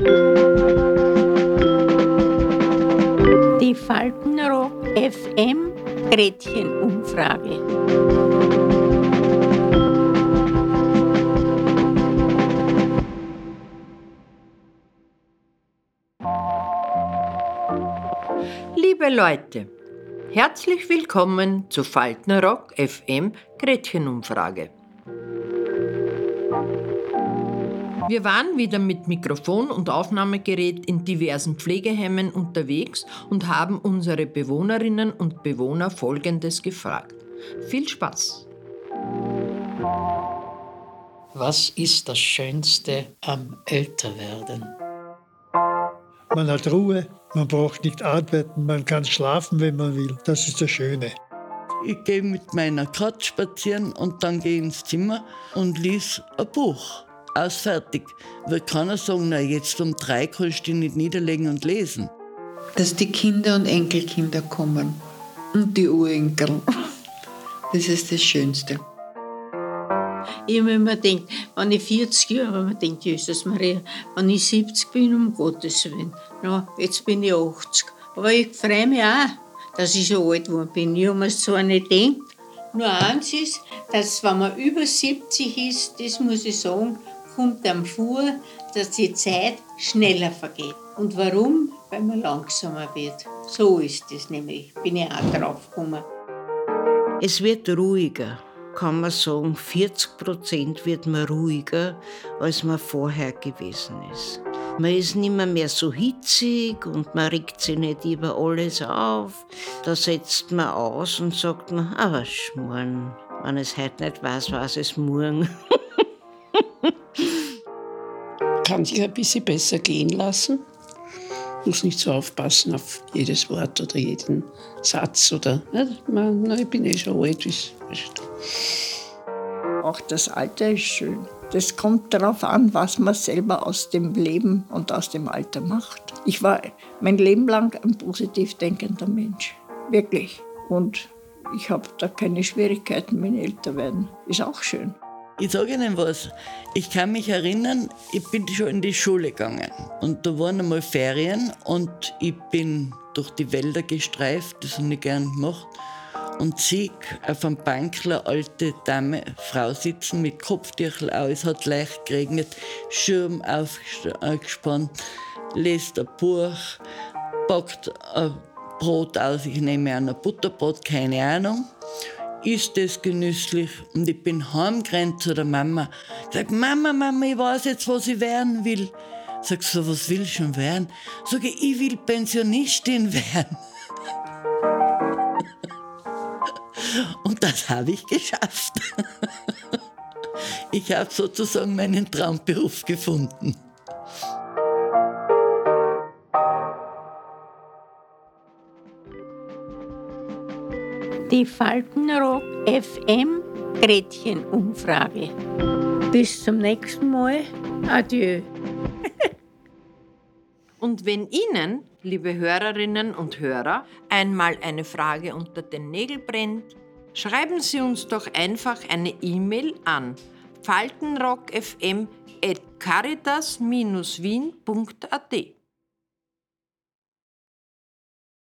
Die Faltenrock FM Gretchenumfrage. Liebe Leute, herzlich willkommen zu Faltenrock FM Gretchenumfrage. Wir waren wieder mit Mikrofon und Aufnahmegerät in diversen Pflegeheimen unterwegs und haben unsere Bewohnerinnen und Bewohner Folgendes gefragt. Viel Spaß! Was ist das Schönste am Älterwerden? Man hat Ruhe, man braucht nicht arbeiten, man kann schlafen, wenn man will. Das ist das Schöne. Ich gehe mit meiner Katze spazieren und dann gehe ins Zimmer und lese ein Buch aus fertig. Wird keiner sagen, na jetzt um drei kannst du dich nicht niederlegen und lesen. Dass die Kinder und Enkelkinder kommen und die Urenkel. Das ist das Schönste. Ich habe mir immer gedacht, wenn ich 40 Jahre ich gedacht, Jesus Maria, wenn ich 70 bin, um Gottes Willen. Na, jetzt bin ich 80. Aber ich freue mich auch, dass ich so alt geworden bin. Ich habe mir zwar nicht gedacht, nur eins ist, dass wenn man über 70 ist, das muss ich sagen, kommt einem vor, dass die Zeit schneller vergeht. Und warum? Weil man langsamer wird. So ist es nämlich, bin ich auch drauf gekommen. Es wird ruhiger, kann man sagen. 40 Prozent wird man ruhiger, als man vorher gewesen ist. Man ist nicht mehr, mehr so hitzig und man regt sich nicht über alles auf. Da setzt man aus und sagt man, aber schmoren. Wenn es heute nicht weiß, weiß es morgen. kann sich ein bisschen besser gehen lassen. Muss nicht so aufpassen auf jedes Wort oder jeden Satz oder. Na, ich bin eh schon alt, Auch das Alter ist schön. Das kommt darauf an, was man selber aus dem Leben und aus dem Alter macht. Ich war mein Leben lang ein positiv denkender Mensch. Wirklich. Und ich habe da keine Schwierigkeiten mit Älterwerden. Ist auch schön. Ich sage Ihnen was. Ich kann mich erinnern, ich bin schon in die Schule gegangen. Und da waren einmal Ferien und ich bin durch die Wälder gestreift, das habe ich gern gemacht. Und sehe auf einem Bankler alte Dame, Frau sitzen mit Kopftüchel aus, hat leicht geregnet, Schirm aufgespannt, liest ein Buch, packt ein Brot aus, ich nehme an ein Butterbrot, keine Ahnung ist das genüsslich. Und ich bin heimgerannt zu der Mama. Sag, Mama, Mama, ich weiß jetzt, was ich werden will. Sag so, was will ich schon werden? Sag ich, ich will Pensionistin werden. Und das habe ich geschafft. Ich habe sozusagen meinen Traumberuf gefunden. Die Faltenrock FM Gretchenumfrage. Bis zum nächsten Mal. Adieu. Und wenn Ihnen, liebe Hörerinnen und Hörer, einmal eine Frage unter den Nägeln brennt, schreiben Sie uns doch einfach eine E-Mail an faltenrockfm.caritas-wien.at.